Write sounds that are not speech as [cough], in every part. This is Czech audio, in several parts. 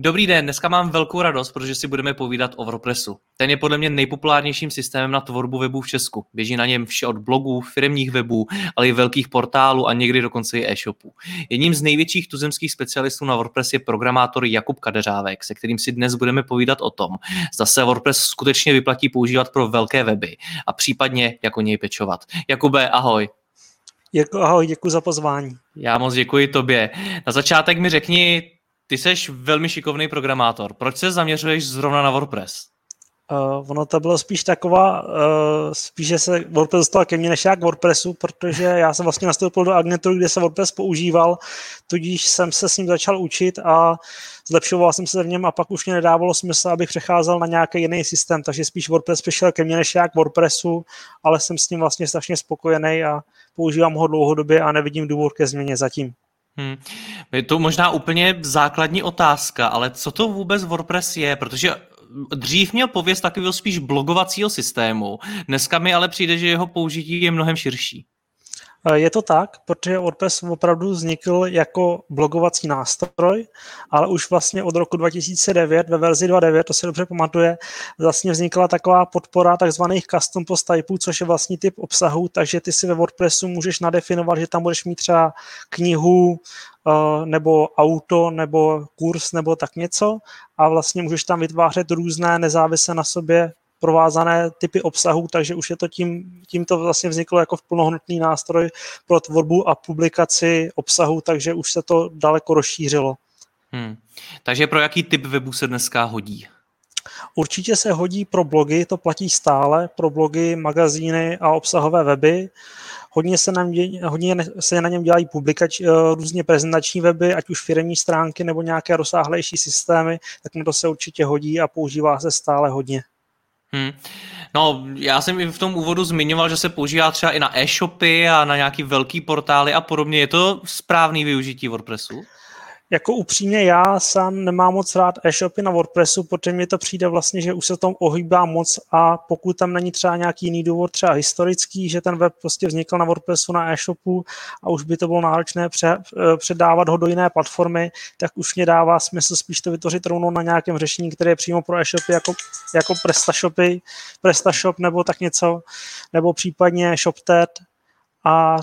Dobrý den, dneska mám velkou radost, protože si budeme povídat o WordPressu. Ten je podle mě nejpopulárnějším systémem na tvorbu webů v Česku. Běží na něm vše od blogů, firmních webů, ale i velkých portálů a někdy dokonce i e-shopů. Jedním z největších tuzemských specialistů na WordPress je programátor Jakub Kadeřávek, se kterým si dnes budeme povídat o tom, zda se WordPress skutečně vyplatí používat pro velké weby a případně jako něj pečovat. Jakube, ahoj. Jirko, ahoj, děkuji za pozvání. Já moc děkuji tobě. Na začátek mi řekni, ty jsi velmi šikovný programátor. Proč se zaměřuješ zrovna na WordPress? Uh, ono to bylo spíš taková, uh, spíš, že se WordPress dostal ke mně než jak WordPressu, protože já jsem vlastně nastoupil do agentury, kde se WordPress používal, tudíž jsem se s ním začal učit a zlepšoval jsem se v něm a pak už mě nedávalo smysl, abych přecházel na nějaký jiný systém, takže spíš WordPress přišel ke mně než jak WordPressu, ale jsem s ním vlastně strašně spokojený a používám ho dlouhodobě a nevidím důvod ke změně zatím. Hmm. Je to možná úplně základní otázka, ale co to vůbec WordPress je? Protože dřív měl pověst takového spíš blogovacího systému, dneska mi ale přijde, že jeho použití je mnohem širší. Eh, je to tak, protože WordPress opravdu vznikl jako blogovací nástroj, ale už vlastně od roku 2009 ve verzi 2.9, to se dobře pamatuje, vlastně vznikla taková podpora takzvaných custom post typů, což je vlastně typ obsahu, takže ty si ve WordPressu můžeš nadefinovat, že tam budeš mít třeba knihu, eh, nebo auto, nebo kurz, nebo tak něco a vlastně můžeš tam vytvářet různé nezávisle na sobě provázané typy obsahu, takže už je to tím, tím to vlastně vzniklo jako plnohodnotný nástroj pro tvorbu a publikaci obsahu, takže už se to daleko rozšířilo. Hmm. Takže pro jaký typ webu se dneska hodí? Určitě se hodí pro blogy, to platí stále, pro blogy, magazíny a obsahové weby. Hodně se, nám, hodně se na něm dělají publikač, eh, různě prezentační weby, ať už firmní stránky nebo nějaké rozsáhlejší systémy, tak na to se určitě hodí a používá se stále hodně. Hmm. No, já jsem i v tom úvodu zmiňoval, že se používá třeba i na e-shopy a na nějaký velký portály a podobně. Je to správný využití WordPressu? Jako upřímně já sám nemám moc rád e-shopy na WordPressu, protože mi to přijde vlastně, že už se tom ohýbá moc a pokud tam není třeba nějaký jiný důvod, třeba historický, že ten web prostě vznikl na WordPressu na e-shopu a už by to bylo náročné eh, předávat ho do jiné platformy, tak už mě dává smysl spíš to vytvořit rovnou na nějakém řešení, které je přímo pro e-shopy jako, jako PrestaShopy, PrestaShop nebo tak něco, nebo případně ShopTet a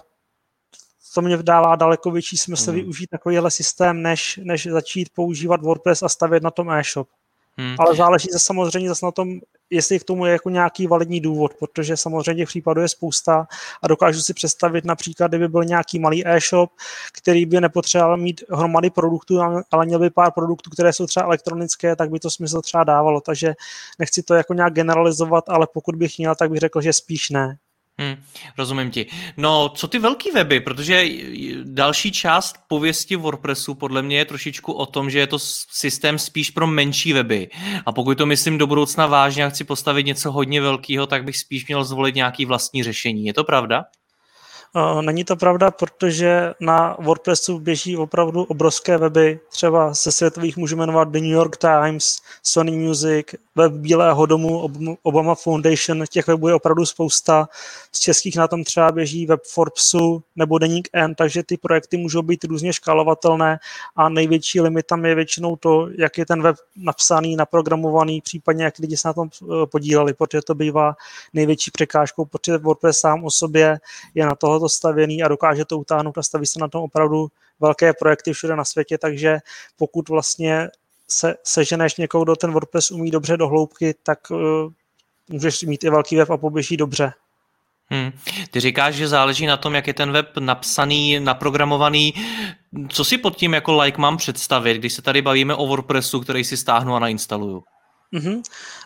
to mě dává daleko větší smysl hmm. využít takovýhle systém, než, než začít používat WordPress a stavět na tom e-shop. Hmm. Ale záleží se samozřejmě zase na tom, jestli k tomu je jako nějaký validní důvod, protože samozřejmě případů je spousta a dokážu si představit například, kdyby byl nějaký malý e-shop, který by nepotřeboval mít hromady produktů, ale měl by pár produktů, které jsou třeba elektronické, tak by to smysl třeba dávalo. Takže nechci to jako nějak generalizovat, ale pokud bych měl, tak bych řekl, že spíš ne. Hmm, rozumím ti. No, co ty velký weby, protože další část pověsti WordPressu podle mě je trošičku o tom, že je to systém spíš pro menší weby. A pokud to myslím do budoucna vážně a chci postavit něco hodně velkého, tak bych spíš měl zvolit nějaký vlastní řešení. Je to pravda? Není to pravda, protože na WordPressu běží opravdu obrovské weby, třeba ze světových můžeme jmenovat The New York Times, Sony Music, web Bílého domu, Obama Foundation, těch webů je opravdu spousta. Z českých na tom třeba běží web Forbesu nebo Deník N, takže ty projekty můžou být různě škálovatelné a největší limit tam je většinou to, jak je ten web napsaný, naprogramovaný, případně jak lidi se na tom eh, podíleli, protože to bývá největší překážkou, protože WordPress sám o sobě je na tohoto stavěný a dokáže to utáhnout a staví se na tom opravdu velké projekty všude na světě, takže pokud vlastně se, seženeš někoho, kdo ten WordPress umí dobře do hloubky, tak uh, můžeš mít i velký web a poběží dobře. Hmm. Ty říkáš, že záleží na tom, jak je ten web napsaný, naprogramovaný. Co si pod tím jako like mám představit, když se tady bavíme o WordPressu, který si stáhnu a nainstaluju? Mm-hmm.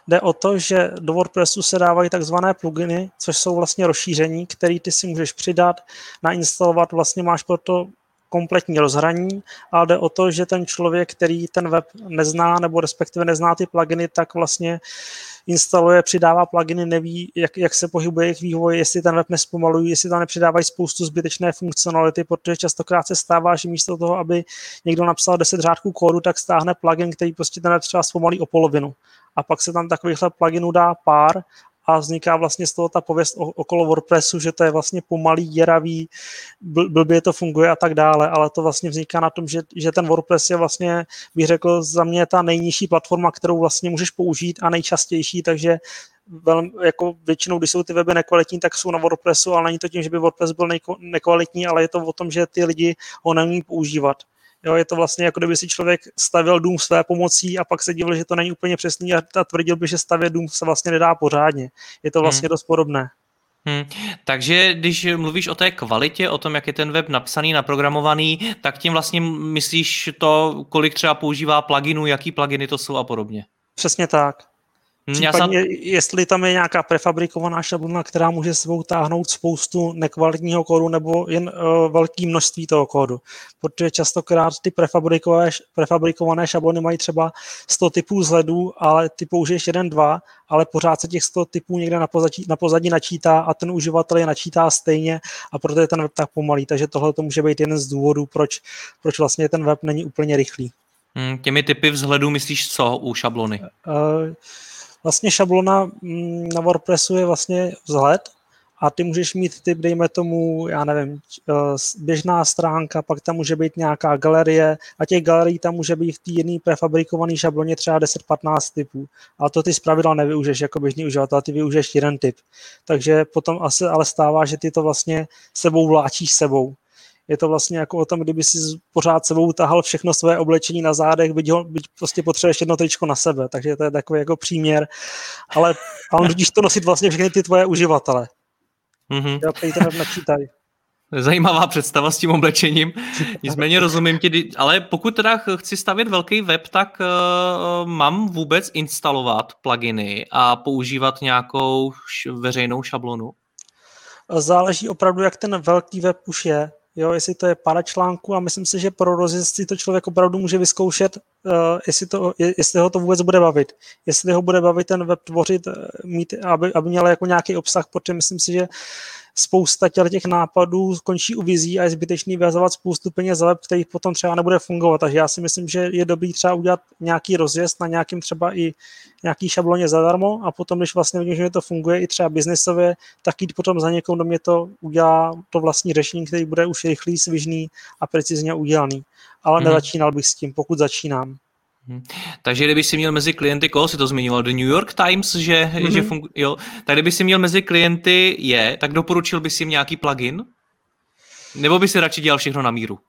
Jde o to, že do WordPressu se dávají takzvané pluginy, což jsou vlastně rozšíření, které ty si můžeš přidat, nainstalovat, vlastně máš pro to kompletní rozhraní, ale jde o to, že ten člověk, který ten web nezná, nebo respektive nezná ty pluginy, tak vlastně instaluje, přidává pluginy, neví, jak, jak se pohybuje jejich vývoj, jestli ten web nespomalují, jestli tam nepřidávají spoustu zbytečné funkcionality, protože častokrát se stává, že místo toho, aby někdo napsal 10 řádků kódu, tak stáhne plugin, který prostě ten web třeba zpomalí o polovinu. A pak se tam takovýchhle pluginů dá pár a vzniká vlastně z toho ta pověst okolo WordPressu, že to je vlastně pomalý, děravý, blbě to funguje a tak dále, ale to vlastně vzniká na tom, že, že ten WordPress je vlastně, bych řekl, za mě ta nejnižší platforma, kterou vlastně můžeš použít a nejčastější, takže velmi, jako většinou, když jsou ty weby nekvalitní, tak jsou na WordPressu, ale není to tím, že by WordPress byl nekvalitní, ale je to o tom, že ty lidi ho neumí používat. Jo, je to vlastně jako kdyby si člověk stavil dům své pomocí a pak se divil, že to není úplně přesný a, a tvrdil by, že stavět dům se vlastně nedá pořádně. Je to vlastně hmm. dost podobné. Hmm. Takže když mluvíš o té kvalitě, o tom, jak je ten web napsaný, naprogramovaný, tak tím vlastně myslíš to, kolik třeba používá pluginů, jaký pluginy to jsou a podobně. Přesně tak. Případně, jsem... jestli tam je nějaká prefabrikovaná šablona, která může sebou táhnout spoustu nekvalitního kódu nebo jen uh, velké množství toho kódu. Protože častokrát ty prefabrikované, prefabrikované šablony mají třeba 100 typů vzhledů, ale ty použiješ jeden, dva, ale pořád se těch 100 typů někde na pozadí, na pozadí načítá a ten uživatel je načítá stejně a proto je ten web tak pomalý. Takže tohle to může být jeden z důvodů, proč, proč vlastně ten web není úplně rychlý. Hmm, těmi typy vzhledů myslíš co u šablony? Uh, vlastně šablona mm, na WordPressu je vlastně vzhled a ty můžeš mít typ, dejme tomu, já nevím, eh, běžná stránka, pak tam může být nějaká galerie a těch galerií tam může být v té jedné prefabrikované šabloně třeba 10-15 typů. A to ty zpravidla nevyužiješ jako běžný uživatel, ty využiješ jeden typ. Takže potom asi ale stává, že ty to vlastně sebou vláčíš sebou je to vlastně jako o tom, kdyby si pořád sebou tahal všechno své oblečení na zádech, byť, ho, byť prostě potřebuješ jedno tričko na sebe, takže to je takový jako příměr, ale, ale můžeš to nosit vlastně všechny ty tvoje uživatele. Mm-hmm. Já to načítaj. Zajímavá představa s tím oblečením. [laughs] Nicméně rozumím ti, ale pokud teda chci stavět velký web, tak uh, mám vůbec instalovat pluginy a používat nějakou veřejnou šablonu? Záleží opravdu, jak ten velký web už je jo, jestli to je pár článků a myslím si, že pro rozjezd si to člověk opravdu může vyzkoušet, uh, jestli, to, jestli ho to vůbec bude bavit. Jestli ho bude bavit ten web tvořit, eh, mít, aby, aby měl jako nějaký obsah, protože myslím si, že spousta těch nápadů končí u vizí a je zbytečný vyhazovat spoustu peněz za web, který potom třeba nebude fungovat. Takže já si myslím, že je dobrý třeba udělat nějaký rozjezd na nějakým třeba i nějaký šabloně zadarmo a potom, když vlastně vidím, že to funguje i třeba biznesově, tak jít potom za někoho, kdo mě to udělá to vlastní řešení, který bude už rychlý, svižný a precizně udělaný. Ale mm. nezačínal bych s tím, pokud začínám. Hmm. Takže kdyby si měl mezi klienty, koho si to zmiňoval, The New York Times, že, mm-hmm. že fungu, jo, tak kdyby si měl mezi klienty je, tak doporučil bys jim nějaký plugin? Nebo by si radši dělal všechno na míru?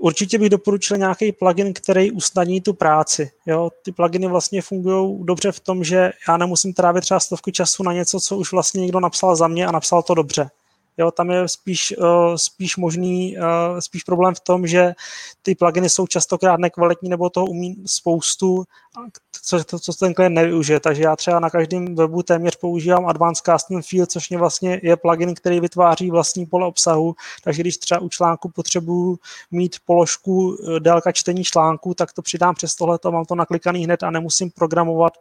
Určitě bych doporučil nějaký plugin, který usnadní tu práci. Jo? Ty pluginy vlastně fungují dobře v tom, že já nemusím trávit třeba stovku času na něco, co už vlastně někdo napsal za mě a napsal to dobře. Jo, tam je spíš, uh, spíš možný, uh, spíš problém v tom, že ty pluginy jsou častokrát nekvalitní nebo toho umí spoustu, co, to, co ten klient nevyužije. Takže já třeba na každém webu téměř používám Advanced Custom Field, což mě vlastně je plugin, který vytváří vlastní pole obsahu. Takže když třeba u článku potřebuju mít položku eh, délka čtení článku, tak to přidám přes tohleto, mám to naklikaný hned a nemusím programovat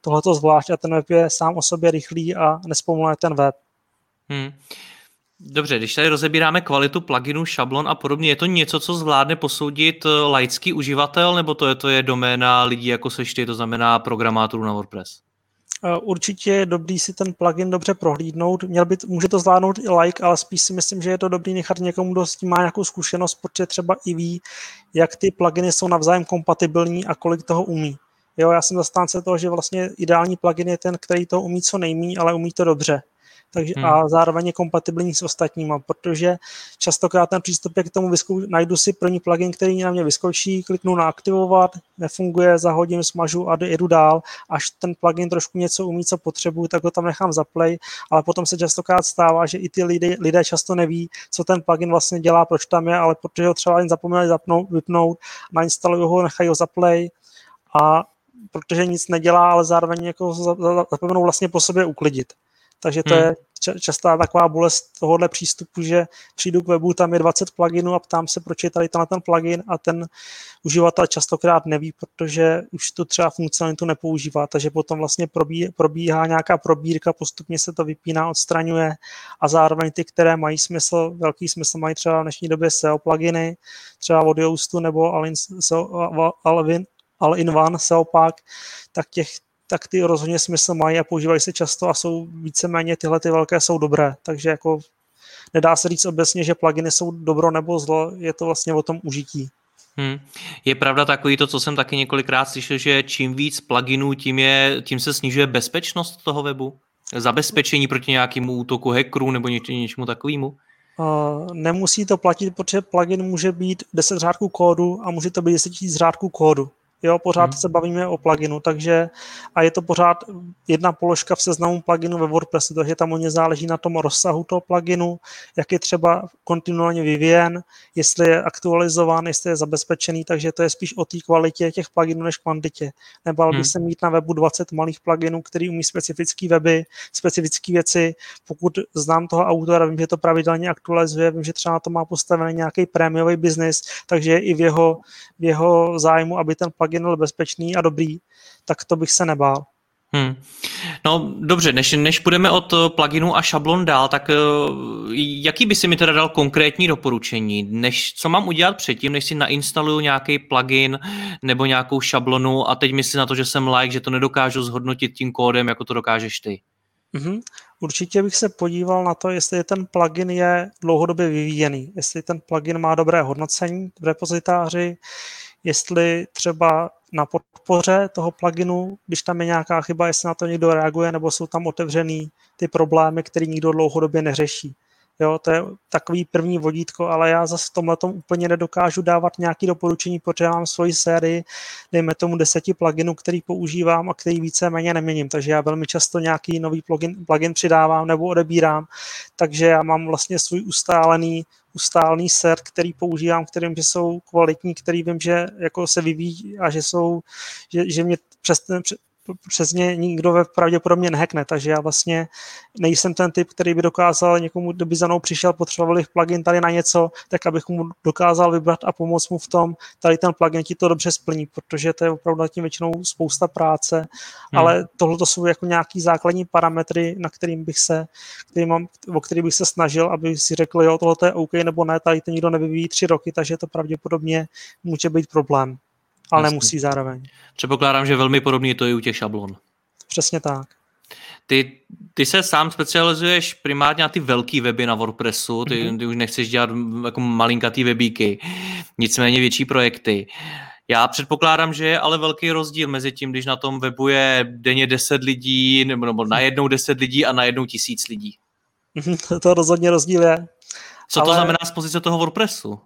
tohleto zvlášť a ten web je sám o sobě rychlý a nespomaluje ten web. Hmm. Dobře, když tady rozebíráme kvalitu pluginu, šablon a podobně, je to něco, co zvládne posoudit eh, laický uživatel, nebo to je, to je doména lidí jako seš ty, to znamená programátorů na WordPress? Eh, určitě je dobrý si ten plugin dobře prohlídnout. Měl by, může to zvládnout i like, ale spíš si myslím, že je to dobrý nechat někomu, kdo s tím má nějakou zkušenost, protože třeba i ví, jak ty pluginy jsou navzájem kompatibilní a kolik toho umí. Jo, já jsem zastánce toho, že vlastně ideální plugin je ten, který to umí co nejmí, ale umí to dobře. Takže, hmm. a zároveň je kompatibilní s ostatníma, protože častokrát ten přístup je k tomu, vyskou, najdu si první plugin, který na mě vyskočí, kliknu na aktivovat, nefunguje, zahodím, smažu a jdu dál, až ten plugin trošku něco umí, co potřebuju, tak ho tam nechám zaplay, ale potom se častokrát stává, že i ty lidé, lidé často neví, co ten plugin vlastně dělá, proč tam je, ale protože ho třeba jen zapomněli zapnout, vypnout, nainstalují ho, nechají ho zaplay a protože nic nedělá, ale zároveň jako zapomenou vlastně po sobě uklidit. Takže to hmm. je častá taková bolest tohohle přístupu, že přijdu k webu, tam je 20 pluginů a ptám se, proč je tady ten plugin a ten uživatel častokrát neví, protože už tu třeba funkcionalitu nepoužívá, takže potom vlastně probíhá, probíhá nějaká probírka, postupně se to vypíná, odstraňuje a zároveň ty, které mají smysl, velký smysl mají třeba v dnešní době SEO pluginy, třeba od Yoastu nebo Alvin, All in One SEO Pack, tak těch tak ty rozhodně smysl mají a používají se často a jsou víceméně tyhle ty velké jsou dobré, takže jako nedá se říct obecně, že pluginy jsou dobro nebo zlo, je to vlastně o tom užití. Hmm. Je pravda takový to, co jsem taky několikrát slyšel, že čím víc pluginů, tím, je, tím se snižuje bezpečnost toho webu? Zabezpečení proti nějakému útoku hackerů nebo něč, něčemu takovému? Uh, nemusí to platit, protože plugin může být 10 řádků kódu a může to být 10 000 řádků kódu. Jo, pořád hmm. se bavíme o pluginu, takže a je to pořád jedna položka v seznamu pluginu ve WordPressu, takže tam hodně záleží na tom rozsahu toho pluginu, jak je třeba kontinuálně vyvíjen, jestli je aktualizován, jestli je zabezpečený, takže to je spíš o té kvalitě těch pluginů než kvantitě. Nebal bych hmm. se mít na webu 20 malých pluginů, který umí specifické weby, specifické věci. Pokud znám toho autora, vím, že to pravidelně aktualizuje, vím, že třeba na to má postavený nějaký prémiový biznis, takže i v jeho, v jeho zájmu, aby ten plugin byl bezpečný a dobrý, tak to bych se nebál. Hmm. No dobře, než, než půjdeme od pluginu a šablon dál, tak uh, jaký by si mi teda dal konkrétní doporučení? Než, co mám udělat předtím, než si nainstaluju nějaký plugin nebo nějakou šablonu a teď myslím na to, že jsem like, že to nedokážu zhodnotit tím kódem, jako to dokážeš ty? Mm-hmm. Určitě bych se podíval na to, jestli ten plugin je dlouhodobě vyvíjený, jestli ten plugin má dobré hodnocení v repozitáři, jestli třeba na podpoře toho pluginu, když tam je nějaká chyba, jestli na to někdo reaguje, nebo jsou tam otevřený ty problémy, které nikdo dlouhodobě neřeší. Jo, to je takový první vodítko, ale já zase v tomhle úplně nedokážu dávat nějaké doporučení, protože mám svoji sérii, dejme tomu deseti pluginů, který používám a který víceméně neměním. Takže já velmi často nějaký nový plugin, plugin přidávám nebo odebírám. Takže já mám vlastně svůj ustálený ustálný set, který používám, kterým že jsou kvalitní, který vím, že jako se vyvíjí a že jsou, že, že mě přes ten, přesně nikdo ve pravděpodobně nehekne, takže já vlastně nejsem ten typ, který by dokázal někomu, kdo by za mnou přišel, potřebovali plugin tady na něco, tak abych mu dokázal vybrat a pomoct mu v tom, tady ten plugin ti to dobře splní, protože to je opravdu na tím většinou spousta práce, hmm. ale tohle to jsou jako nějaký základní parametry, na kterým bych se, který mám, o který bych se snažil, aby si řekl, jo, tohle je OK nebo ne, tady to nikdo nevyvíjí tři roky, takže to pravděpodobně může být problém ale Jasný. nemusí zároveň. Předpokládám, že velmi podobný je to i u těch šablon. Přesně tak. Ty, ty se sám specializuješ primárně na ty velké weby na WordPressu, ty, mm-hmm. ty už nechceš dělat jako malinkatý webíky, nicméně větší projekty. Já předpokládám, že je ale velký rozdíl mezi tím, když na tom webu je denně 10 lidí, nebo, nebo najednou 10 lidí a najednou tisíc lidí. to rozhodně rozdíl je. Co ale... to znamená z pozice toho WordPressu?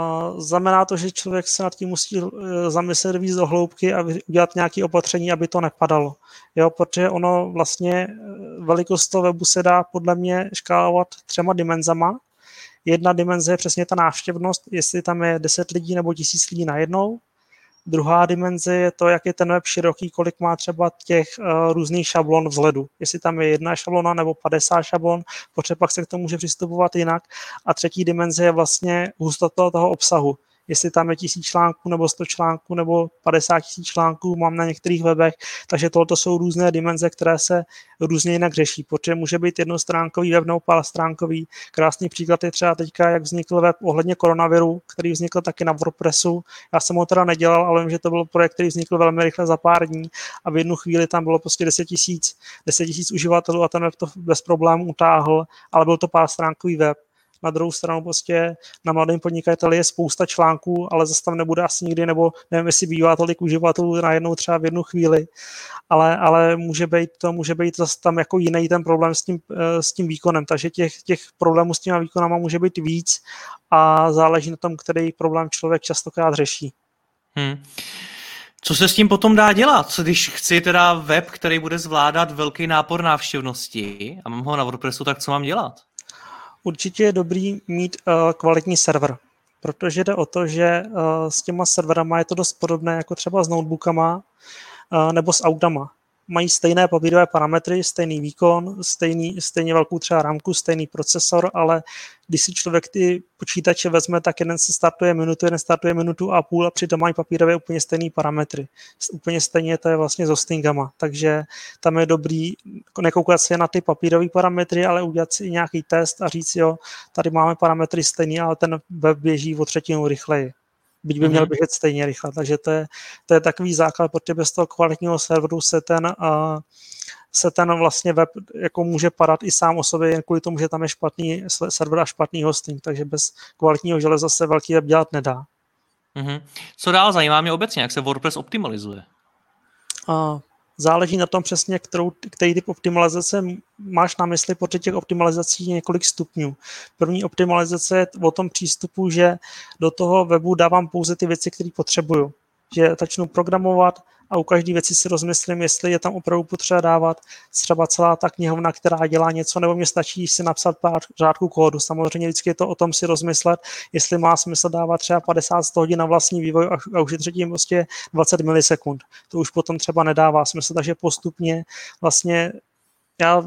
A znamená to, že člověk se nad tím musí eh, zamyslet víc do hloubky a udělat nějaké opatření, aby to nepadalo. Jo, protože ono vlastně eh, velikost toho webu se dá podle mě škálovat třema dimenzama. Jedna dimenze je přesně ta návštěvnost, jestli tam je 10 lidí nebo tisíc lidí najednou. Druhá dimenze je to, jak je ten web široký, kolik má třeba těch uh, různých šablon vzhledu. Jestli tam je jedna šablona nebo 50 šablon, protože pak se k tomu může přistupovat jinak. A třetí dimenze je vlastně hustota toho obsahu jestli tam je tisíc článků nebo 100 článků nebo 50 tisíc článků mám na některých webech, takže tohle jsou různé dimenze, které se různě jinak řeší, protože může být jednostránkový web nebo pár stránkový. Krásný příklad je třeba teďka, jak vznikl web ohledně koronaviru, který vznikl taky na WordPressu. Já jsem ho teda nedělal, ale vím, že to byl projekt, který vznikl velmi rychle za pár dní a v jednu chvíli tam bylo prostě 10 tisíc 10 tisíc uživatelů a ten web to bez problémů utáhl, ale byl to pár stránkový web. Na druhou stranu prostě na mladém podnikateli je spousta článků, ale zase tam nebude asi nikdy, nebo nevím, jestli bývá tolik uživatelů najednou třeba v jednu chvíli. ale, ale může být to může být zase tam jako jiný ten problém s tím, eh, s tím výkonem, takže těch, těch problémů s těma výkonama může být víc a záleží na tom, který problém člověk častokrát řeší. Hmm. Co se s tím potom dá dělat, když chci teda web, který bude zvládat velký nápor návštěvnosti a mám ho na WordPressu, tak co mám dělat? Určitě je dobrý mít uh, kvalitní server, protože jde o to, že uh, s těma serverama je to dost podobné jako třeba s notebookama uh, nebo s autama mají stejné papírové parametry, stejný výkon, stejný, stejně velkou třeba rámku, stejný procesor, ale když si člověk ty počítače vezme, tak jeden se startuje minutu, jeden startuje minutu a půl a přitom mají papírové úplně stejný parametry. Úplně stejně to je vlastně s hostingama, takže tam je dobrý nekoukat se na ty papírové parametry, ale udělat si nějaký test a říct, jo, tady máme parametry stejný, ale ten web běží o třetinu rychleji byť by měl mhm. běžet stejně rychle. Takže to je, to je takový základ, protože bez toho kvalitního serveru se ten, uh, se ten vlastně web jako může padat i sám o sobě, jen kvůli tomu, že tam je špatný server a špatný hosting, takže bez kvalitního železa se velký web dělat nedá. Mm-hmm. Co dál zajímá mě obecně, jak se WordPress optimalizuje? Uh, záleží na tom přesně, kterou, který typ optimalizace máš na mysli, protože těch optimalizací je několik stupňů. První optimalizace je o tom přístupu, že do toho webu dávám pouze ty věci, které potřebuju. Že začnu programovat, a u každé věci si rozmyslím, jestli je tam opravdu potřeba dávat třeba celá ta knihovna, která dělá něco, nebo mě stačí si napsat pár řádků kódu. Samozřejmě vždycky je to o tom si rozmyslet, jestli má smysl dávat třeba 50 hodin na vlastní vývoj a už je třetí prostě 20 milisekund. To už potom třeba nedává smysl, takže postupně vlastně já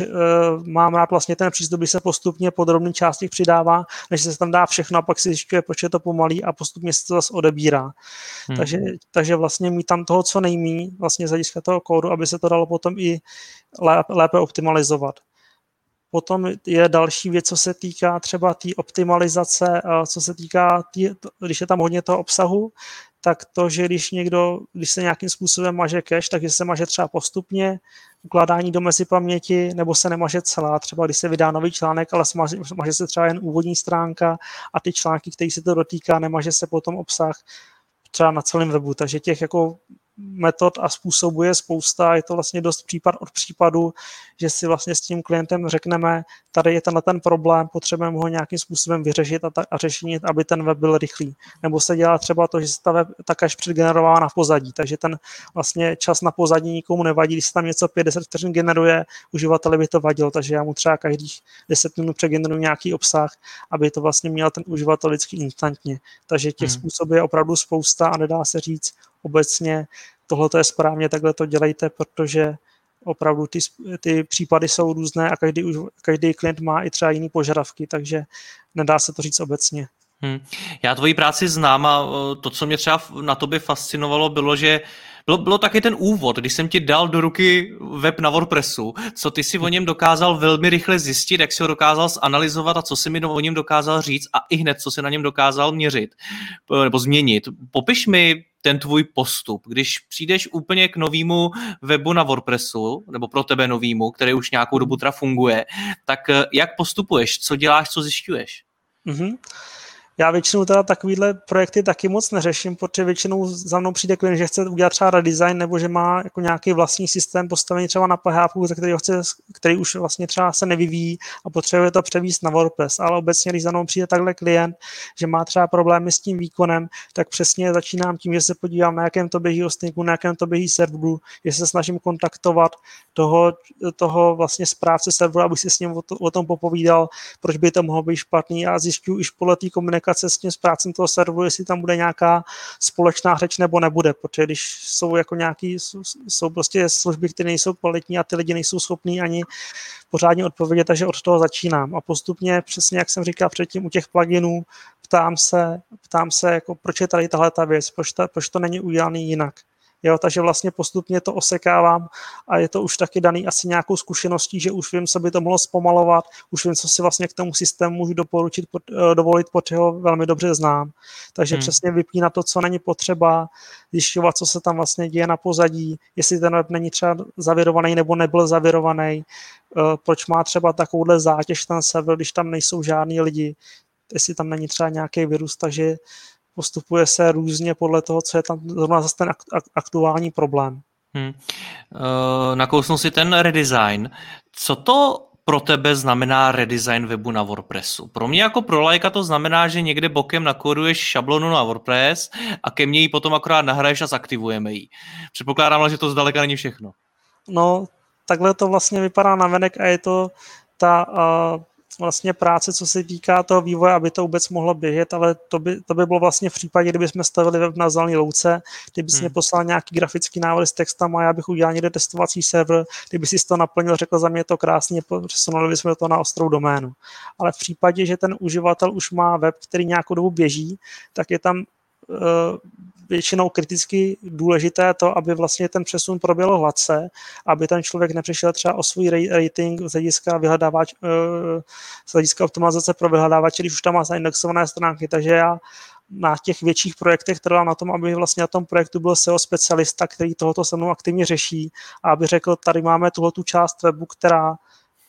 eh, mám rád vlastně ten přístup, kdy se postupně podrobný části přidává, než se tam dá všechno a pak si zjišťuje, proč je to pomalý a postupně se to zase odebírá. Hmm. Takže, takže vlastně mít tam toho co nejmí, vlastně z hlediska toho kódu, aby se to dalo potom i lépe, lépe optimalizovat. Potom je další věc, co se týká třeba té tý optimalizace, eh, co se týká, tý, když je tam hodně toho obsahu, tak to, že když někdo, když se nějakým způsobem maže cache, takže se maže třeba postupně, ukládání do mezi paměti, nebo se nemaže celá, třeba když se vydá nový článek, ale maže, maže se třeba jen úvodní stránka a ty články, které se to dotýká, nemaže se potom obsah třeba na celém webu. Takže těch jako metod a způsobů je spousta, je to vlastně dost případ od případu, že si vlastně s tím klientem řekneme, tady je tenhle ten problém, potřebujeme ho nějakým způsobem vyřešit a, ta, a řešit, aby ten web byl rychlý. Nebo se dělá třeba to, že se ta web tak až předgenerová na pozadí, takže ten vlastně čas na pozadí nikomu nevadí, když se tam něco 50 vteřin generuje, uživateli by to vadilo, takže já mu třeba každých 10 minut přegeneruji nějaký obsah, aby to vlastně měl ten uživatel vždycky instantně. Takže těch hmm. způsobů je opravdu spousta a nedá se říct, obecně tohle je správně, takhle to dělejte, protože opravdu ty, ty případy jsou různé a každý, každý klient má i třeba jiný požadavky, takže nedá se to říct obecně. Hmm. Já tvoji práci znám a to, co mě třeba na tobě fascinovalo, bylo, že bylo, bylo taky ten úvod, když jsem ti dal do ruky web na WordPressu, co ty si o něm dokázal velmi rychle zjistit, jak si ho dokázal zanalizovat a co si mi o něm dokázal říct a i hned, co si na něm dokázal měřit nebo změnit. Popiš mi ten tvůj postup, když přijdeš úplně k novému webu na WordPressu, nebo pro tebe novému, který už nějakou dobu teda funguje, tak eh, jak postupuješ, co děláš, co zjišťuješ? Mm-hmm. Já většinou teda takovýhle projekty taky moc neřeším, protože většinou za mnou přijde klient, že chce udělat třeba redesign nebo že má jako nějaký vlastní systém postavený třeba na PHP, za který, chce, který už vlastně třeba se nevyvíjí a potřebuje to převíst na WordPress. Ale obecně, když za mnou přijde takhle klient, že má třeba problémy s tím výkonem, tak přesně začínám tím, že se podívám, na jakém to běží hostingu, na jakém to běží serveru, že se snažím kontaktovat toho, toho vlastně správce serveru, abych si s ním o, to, o tom popovídal, proč by to mohlo být špatný a zjišťuju už podle té komunikace, komunikace s tím správcem toho serveru, jestli tam bude nějaká společná řeč nebo nebude, protože když jsou jako nějaký, jsou prostě služby, které nejsou kvalitní a ty lidi nejsou schopní ani pořádně odpovědět, takže od toho začínám. A postupně, přesně jak jsem říkal předtím u těch pluginů, ptám se, ptám se jako, proč je tady tahle ta věc, proč, ta, proč to není udělané jinak. Jo, takže vlastně postupně to osekávám a je to už taky daný asi nějakou zkušeností, že už vím, co by to mohlo zpomalovat, už vím, co si vlastně k tomu systému můžu doporučit, eh, dovolit, protože ho velmi dobře znám. Takže hmm. přesně vypínat to, co není potřeba, zjišťovat, co se tam vlastně děje na pozadí, jestli ten web není třeba zavěrovaný nebo nebyl zavěrovaný, eh, proč má třeba takovouhle zátěž ten server, když tam nejsou žádní lidi, jestli tam není třeba nějaký virus, takže postupuje se různě podle toho, co je tam zrovna zase ten aktuální problém. Hmm. Uh, nakousnu si ten redesign. Co to pro tebe znamená redesign webu na WordPressu? Pro mě jako pro lajka to znamená, že někde bokem nakoduješ šablonu na WordPress a ke mně ji potom akorát nahraješ a zaktivujeme ji. Předpokládám, že to zdaleka není všechno. No, takhle to vlastně vypadá na venek a je to ta uh, vlastně práce, co se týká toho vývoje, aby to vůbec mohlo běžet, ale to by, to by bylo vlastně v případě, kdyby jsme stavili web na zelený louce, kdyby si hmm. mě poslal nějaký grafický návrh s textem a já bych udělal někde testovací server, kdyby si to naplnil, řekl za mě to krásně, přesunuli bychom to na ostrou doménu. Ale v případě, že ten uživatel už má web, který nějakou dobu běží, tak je tam uh, většinou kriticky důležité to, aby vlastně ten přesun proběhl hladce, aby ten člověk nepřišel třeba o svůj rating z hlediska vyhledávač, eh, z hlediska optimalizace pro vyhledávače, když už tam má zaindexované stránky. Takže já na těch větších projektech trvám na tom, aby vlastně na tom projektu byl SEO specialista, který tohoto se mnou aktivně řeší a aby řekl, tady máme tuhle tu část webu, která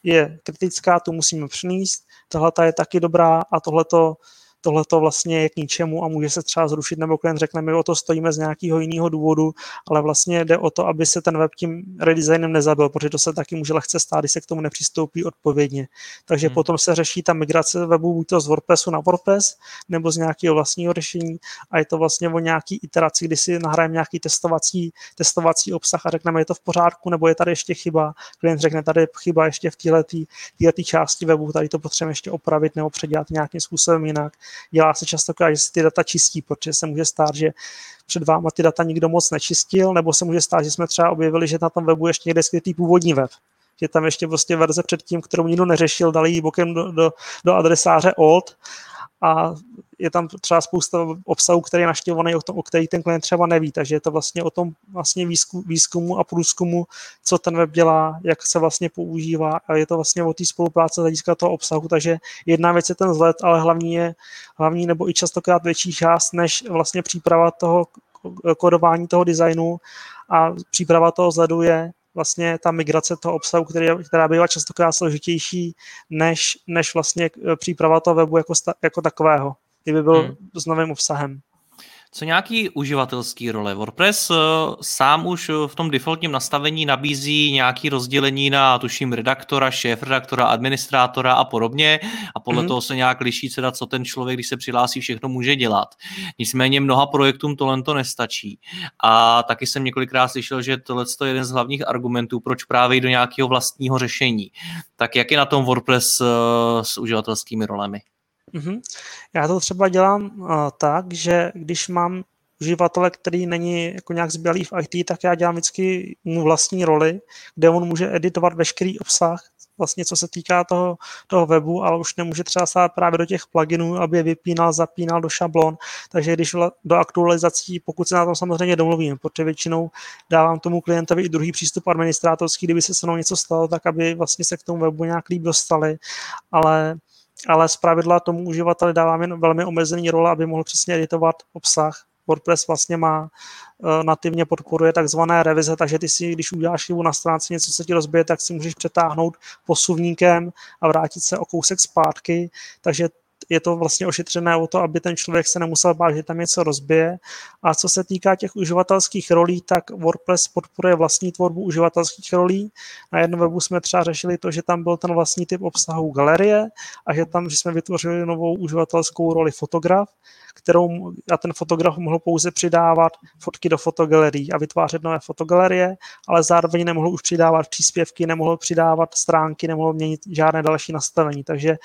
je kritická, tu musíme přinést, tahle je taky dobrá a tohleto tohle to vlastně je k ničemu a může se třeba zrušit, nebo klient řekne, my o to stojíme z nějakého jiného důvodu, ale vlastně jde o to, aby se ten web tím redesignem nezabil, protože to se taky může lehce stát, když se k tomu nepřistoupí odpovědně. Takže hmm. potom se řeší ta migrace webu buď to z WordPressu na WordPress, nebo z nějakého vlastního řešení a je to vlastně o nějaký iteraci, kdy si nahrajeme nějaký testovací, testovací obsah a řekneme, je to v pořádku, nebo je tady ještě chyba. Klient řekne, tady je chyba ještě v této části webu, tady to potřebujeme ještě opravit nebo předělat nějakým způsobem jinak dělá se často, že se ty data čistí, protože se může stát, že před váma ty data nikdo moc nečistil, nebo se může stát, že jsme třeba objevili, že na tom webu ještě někde skrytý původní web, že tam ještě prostě verze předtím, kterou nikdo neřešil, dali ji bokem do, do, do adresáře old a je tam třeba spousta obsahu, který je naštěvovaný, o, tom, o který ten klient třeba neví, takže je to vlastně o tom vlastně výzkumu a průzkumu, co ten web dělá, jak se vlastně používá a je to vlastně o té spolupráce z hlediska toho obsahu, takže jedna věc je ten vzhled, ale hlavní je, hlavní nebo i častokrát větší část, než vlastně příprava toho kodování toho designu a příprava toho vzhledu je vlastně ta migrace toho obsahu, který, která bývá častokrát složitější než, než vlastně příprava toho webu jako, jako takového kdyby byl hmm. s novým obsahem. Co nějaký uživatelský role? WordPress uh, sám už v tom defaultním nastavení nabízí nějaký rozdělení na, tuším, redaktora, šéf redaktora, administrátora a podobně a podle mm-hmm. toho se nějak liší teda, co ten člověk, když se přihlásí, všechno může dělat. Nicméně mnoha projektům tohle to nestačí. A taky jsem několikrát slyšel, že tohle je jeden z hlavních argumentů, proč právě do nějakého vlastního řešení. Tak jak je na tom WordPress uh, s uživatelskými rolemi? Mm-hmm. Já to třeba dělám uh, tak, že když mám uživatele, který není jako nějak zbělý v IT, tak já dělám vždycky mu vlastní roli, kde on může editovat veškerý obsah, vlastně co se týká toho, toho webu, ale už nemůže třeba stát právě do těch pluginů, aby je vypínal, zapínal do šablon. Takže když do aktualizací, pokud se na tom samozřejmě domluvím, protože většinou dávám tomu klientovi i druhý přístup administrátorský, kdyby se se mnou něco stalo, tak aby vlastně se k tomu webu nějak líp dostali, ale ale z pravidla tomu uživateli dávám jen velmi omezený role, aby mohl přesně editovat obsah. WordPress vlastně má uh, nativně podporuje takzvané revize, takže ty si, když uděláš chybu na stránce, něco se ti rozbije, tak si můžeš přetáhnout posuvníkem a vrátit se o kousek zpátky, takže je to vlastně ošetřené o to, aby ten člověk se nemusel bát, že tam něco rozbije. A co se týká těch uživatelských rolí, tak WordPress podporuje vlastní tvorbu uživatelských rolí. Na jednom webu jsme třeba řešili to, že tam byl ten vlastní typ obsahu galerie a že tam, že jsme vytvořili novou uživatelskou roli fotograf, kterou a ten fotograf mohl pouze přidávat fotky do fotogalerii a vytvářet nové fotogalerie, ale zároveň nemohl už přidávat příspěvky, nemohl přidávat stránky, nemohl měnit žádné další nastavení. Takže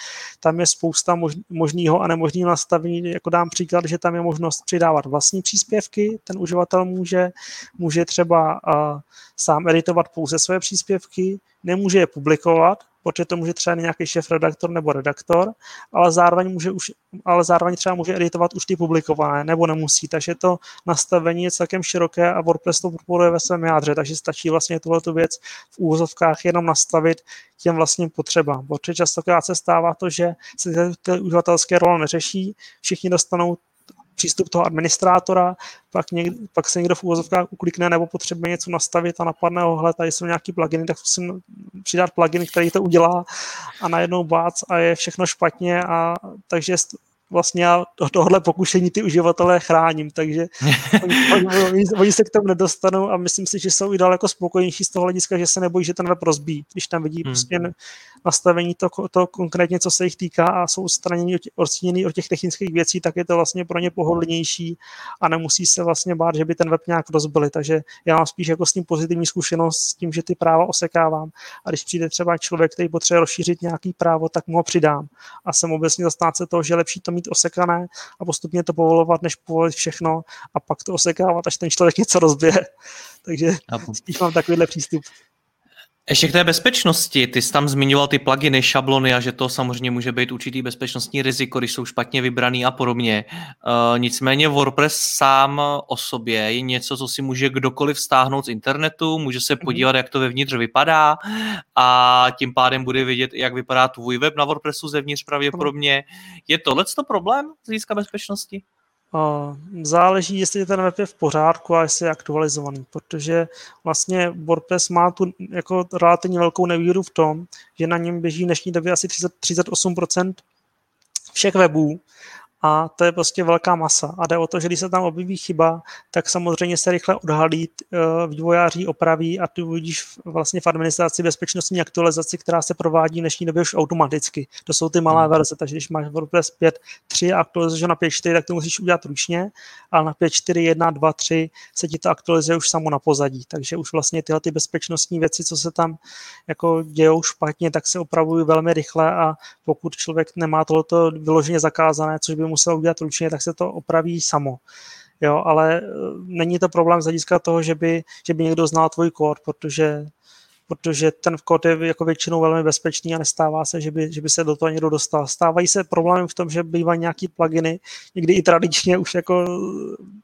tam je spousta možného a nemožného nastavení. Jako dám příklad, že tam je možnost přidávat vlastní příspěvky, ten uživatel může, může třeba uh, sám editovat pouze své příspěvky, nemůže je publikovat, protože to může třeba nějaký šéf redaktor nebo redaktor, ale zároveň, může už, ale zároveň třeba může editovat už ty publikované, nebo nemusí, takže to nastavení je celkem široké a WordPress to podporuje ve svém jádře, takže stačí vlastně tuhle věc v úvozovkách jenom nastavit těm vlastním potřebám, protože častokrát se stává to, že se ty uživatelské role neřeší, všichni dostanou přístup toho administrátora, pak, někdy, pak se někdo v úvozovkách uklikne nebo potřebuje něco nastavit a napadne ho, tady jsou nějaký pluginy, tak musím přidat plugin, který to udělá. A najednou bác a je všechno špatně a takže vlastně já tohle pokušení ty uživatelé chráním, takže [laughs] oni, oni, oni, se k tomu nedostanou a myslím si, že jsou i daleko spokojenější z toho hlediska, že se nebojí, že ten web rozbíjí, když tam vidí hmm. prostě nastavení to, to konkrétně, co se jich týká a jsou odstraněni od těch technických věcí, tak je to vlastně pro ně pohodlnější a nemusí se vlastně bát, že by ten web nějak rozbili. Takže já mám spíš jako s tím pozitivní zkušenost s tím, že ty práva osekávám a když přijde třeba člověk, který potřebuje rozšířit nějaký právo, tak mu ho přidám. A jsem obecně zastánce toho, že lepší to mít osekané a postupně to povolovat, než povolit všechno a pak to osekávat, až ten člověk něco rozbije. [laughs] Takže spíš mám takovýhle přístup. Ještě k té bezpečnosti, ty jsi tam zmiňoval ty pluginy, šablony a že to samozřejmě může být určitý bezpečnostní riziko, když jsou špatně vybraný a podobně. Uh, nicméně WordPress sám o sobě je něco, co si může kdokoliv stáhnout z internetu, může se mhm. podívat, jak to vevnitř vypadá a tím pádem bude vidět, jak vypadá tvůj web na WordPressu zevnitř pravděpodobně. Je tohle to problém z hlediska bezpečnosti? Záleží, jestli ten web je v pořádku a jestli je aktualizovaný, protože vlastně WordPress má tu jako relativně velkou nevýhodu v tom, že na něm běží v dnešní době asi 30, 38% všech webů a to je prostě velká masa. A jde o to, že když se tam objeví chyba, tak samozřejmě se rychle odhalí, eh, vývojáři opraví a ty uvidíš vlastně v administraci bezpečnostní aktualizaci, která se provádí v dnešní době už automaticky. To jsou ty malé hmm. verze, takže když máš WordPress 5.3 a aktualizuješ na 5.4, tak to musíš udělat ručně, ale na 5.4, 1, 2, 3 se ti to aktualizuje už samo na pozadí. Takže už vlastně tyhle ty bezpečnostní věci, co se tam jako dějou špatně, tak se opravují velmi rychle a pokud člověk nemá tohleto vyloženě zakázané, což by musel udělat ručně, tak se to opraví samo. Jo, ale e, není to problém z hlediska toho, že by, že by někdo znal tvůj kód, protože protože ten kód je jako většinou velmi bezpečný a nestává se, že by, že by se do toho někdo dostal. Stávají se problémy v tom, že bývají nějaký pluginy, někdy i tradičně už jako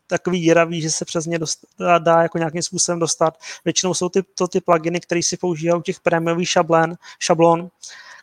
takový jiravý, že se přes ně dostat, dá jako nějakým způsobem dostat. Většinou jsou ty, to ty pluginy, které si používají těch prémiových šablon, šablon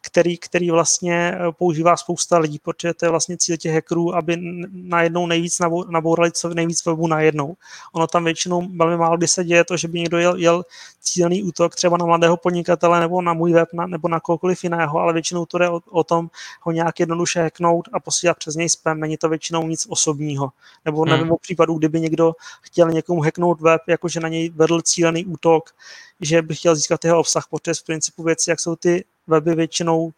který, který vlastně eh, používá spousta lidí, protože to je vlastně cíl těch hackerů, aby najednou nejvíc nabourali co nejvíc webu najednou. Ono tam většinou velmi málo kdy se děje to, že by někdo jel, jel cílený útok třeba na mladého podnikatele nebo na můj web na, nebo na kohokoliv jiného, ale většinou to jde o, o tom ho nějak jednoduše hacknout a posílat přes něj spam. Není to většinou nic osobního. Nebo nevím hmm. o případu, kdyby někdo chtěl někomu hacknout web, jakože na něj vedl cílený útok, že by chtěl získat jeho obsah, protože z principu věci, jak jsou ty weby většinou uh,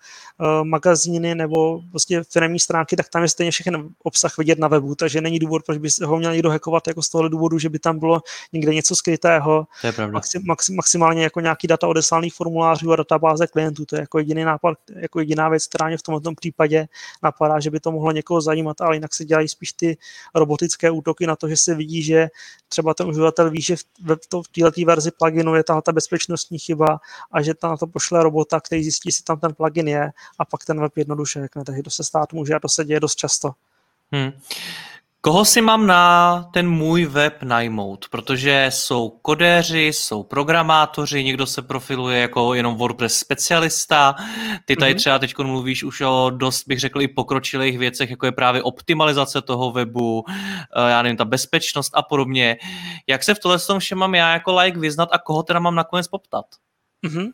magazíny nebo prostě firmní stránky, tak tam je stejně všechny obsah vidět na webu, takže není důvod, proč by ho měl někdo hackovat jako z tohohle důvodu, že by tam bylo někde něco skrytého. To je pravda. Maxi, max, maximálně jako nějaký data odeslaných formulářů a databáze klientů. To je jako jediný nápad, jako jediná věc, která mě v tomto případě napadá, že by to mohlo někoho zajímat, ale jinak se dělají spíš ty robotické útoky na to, že se vidí, že třeba ten uživatel ví, že v, v, této verzi pluginu je ta bezpečnostní chyba a že tam na to pošle robota, který zjistí, jestli tam ten plugin je a pak ten web jednoduše řekne, takže to se stát může a to se děje dost často. Hmm. Koho si mám na ten můj web najmout? Protože jsou kodéři, jsou programátoři, někdo se profiluje jako jenom WordPress specialista. Ty tady mhm. třeba teď mluvíš už o dost, bych řekl, i pokročilých věcech, jako je právě optimalizace toho webu, eh, já nevím, ta bezpečnost a podobně. Jak se v tohle tom všem mám já jako like vyznat a koho teda mám nakonec poptat? Mm-hmm.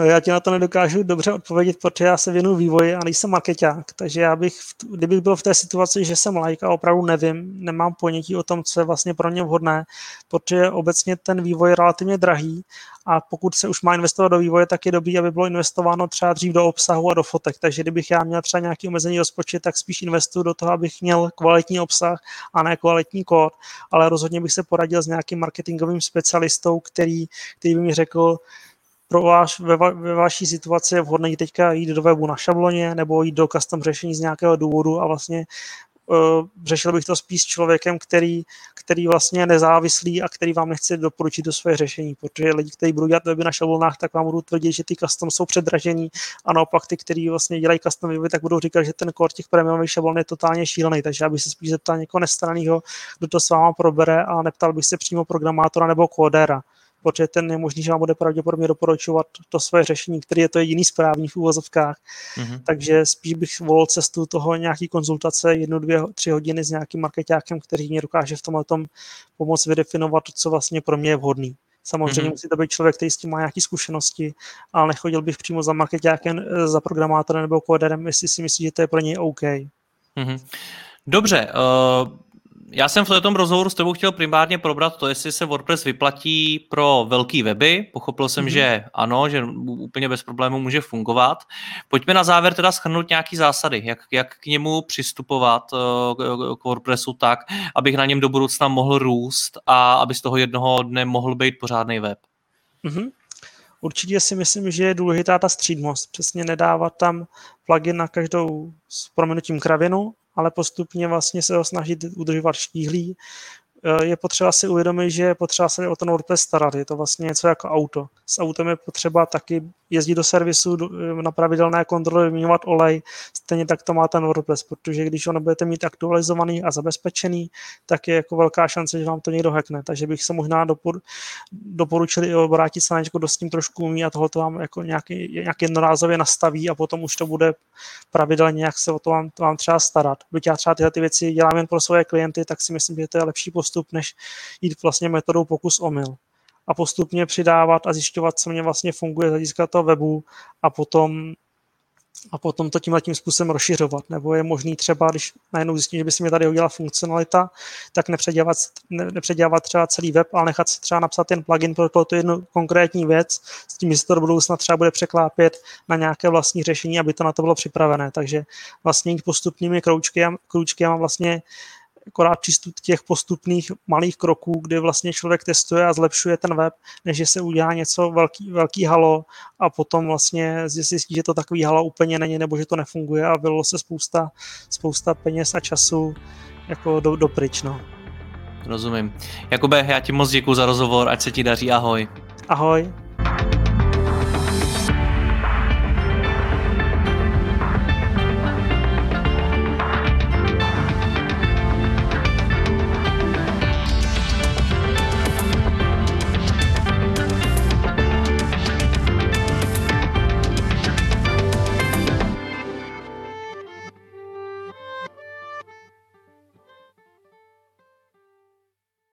Já ti na to nedokážu dobře odpovědět, protože já se věnuju vývoji a nejsem marketák, takže já bych, kdybych byl v té situaci, že jsem like a opravdu nevím, nemám ponětí o tom, co je vlastně pro ně vhodné, protože obecně ten vývoj je relativně drahý a pokud se už má investovat do vývoje, tak je dobrý, aby bylo investováno třeba dřív do obsahu a do fotek. Takže kdybych já měl třeba nějaký omezený rozpočet, tak spíš investuju do toho, abych měl kvalitní obsah a ne kvalitní kód. Ale rozhodně bych se poradil s nějakým marketingovým specialistou, který, který by mi řekl, pro vás ve, va, ve vaší situaci je vhodné teďka jít do webu na šabloně nebo jít do custom řešení z nějakého důvodu a vlastně uh, řešil bych to spíš s člověkem, který, který vlastně je nezávislý a který vám nechce doporučit do své řešení, protože lidi, kteří budou dělat weby na šablonách, tak vám budou tvrdit, že ty custom jsou předražení a naopak ty, kteří vlastně dělají custom weby, tak budou říkat, že ten kód těch prémiových šablon je totálně šílený, takže já bych se spíš zeptal někoho nestraného, kdo to s váma probere a neptal bych se přímo programátora nebo kódera protože ten je možný, že vám bude pravděpodobně doporučovat to své řešení, který je to jediný správný v úvozovkách. Mm-hmm. Takže spíš bych volil cestu toho nějaký konzultace jednu, dvě, tři hodiny s nějakým marketákem, který mě dokáže v tomhle tom pomoct vydefinovat, co vlastně pro mě je vhodný. Samozřejmě mm-hmm. musí to být člověk, který s tím má nějaké zkušenosti, ale nechodil bych přímo za marketákem, za programátorem nebo kóderem, jestli si myslí, že to je pro něj OK. Mm-hmm. Dobře, uh, já jsem v tom rozhovoru s tebou chtěl primárně probrat to, jestli se WordPress vyplatí pro velký weby. Pochopil jsem, mm-hmm. že ano, že úplně bez problémů může fungovat. Pojďme na závěr teda schrnout nějaký zásady, jak, jak k němu přistupovat uh, k WordPressu tak, abych na něm do budoucna mohl růst a aby z toho jednoho dne mohl být pořádný web. Mm-hmm. Určitě si myslím, že je důležitá ta střídmost. Přesně nedávat tam plugin na každou s proměnutím kravinu, ale postupně vlastně se ho snažit udržovat štíhlý, Eh, je potřeba si uvědomit, že je potřeba se o ten WordPress starat. Je to vlastně něco jako auto. S autem je potřeba taky jezdit do servisu na pravidelné kontroly, vyměňovat olej. Stejně tak to má ten WordPress, protože když ho nebudete mít aktualizovaný a zabezpečený, tak je jako velká šance, že vám to někdo hackne. Takže bych se možná dopor, doporučil i obrátit se na někoho, kdo s tím trošku umí a tohle to vám jako nějaký, nějak jednorázově nastaví a potom už to bude pravidelně, jak se o to vám, to vám třeba starat. Byť já třeba tyhle ty věci dělám jen pro svoje klienty, tak si myslím, že to je lepší postup, než jít vlastně metodou pokus omyl. A postupně přidávat a zjišťovat, co mě vlastně funguje z hlediska toho webu a potom a potom to tímhle tím způsobem rozšiřovat. Nebo je možný třeba, když najednou zjistím, že by se mi tady hodila funkcionalita, tak nepředělat, ne, nepředělat třeba celý web, ale nechat si třeba napsat ten plugin pro tu jednu konkrétní věc, s tím, že se to do budoucna třeba bude překlápět na nějaké vlastní řešení, aby to na to bylo připravené. Takže vlastně postupnými kroučky, kroučky já mám vlastně akorát přístup těch postupných malých kroků, kdy vlastně člověk testuje a zlepšuje ten web, než že se udělá něco velký, velký halo a potom vlastně zjistí, že to takový halo úplně není nebo že to nefunguje a bylo se spousta, spousta peněz a času jako do, do pryč, no. Rozumím. Jakube, já ti moc děkuji za rozhovor, ať se ti daří, ahoj. Ahoj.